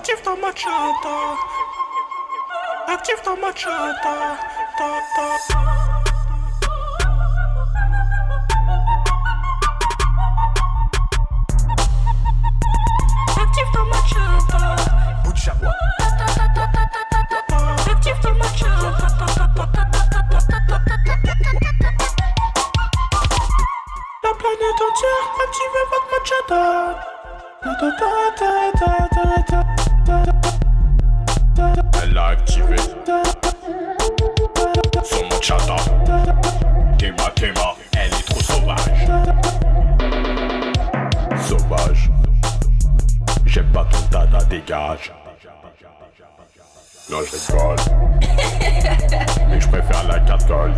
Active to much to Active to much to to to Planète entière, activez votre machata. Ta ta ta ta. Activé. Son machata. Tema, tema. Elle est trop sauvage. Sauvage. J'aime pas ton dada, dégage. Non, je rigole. Mais je préfère la carte gold.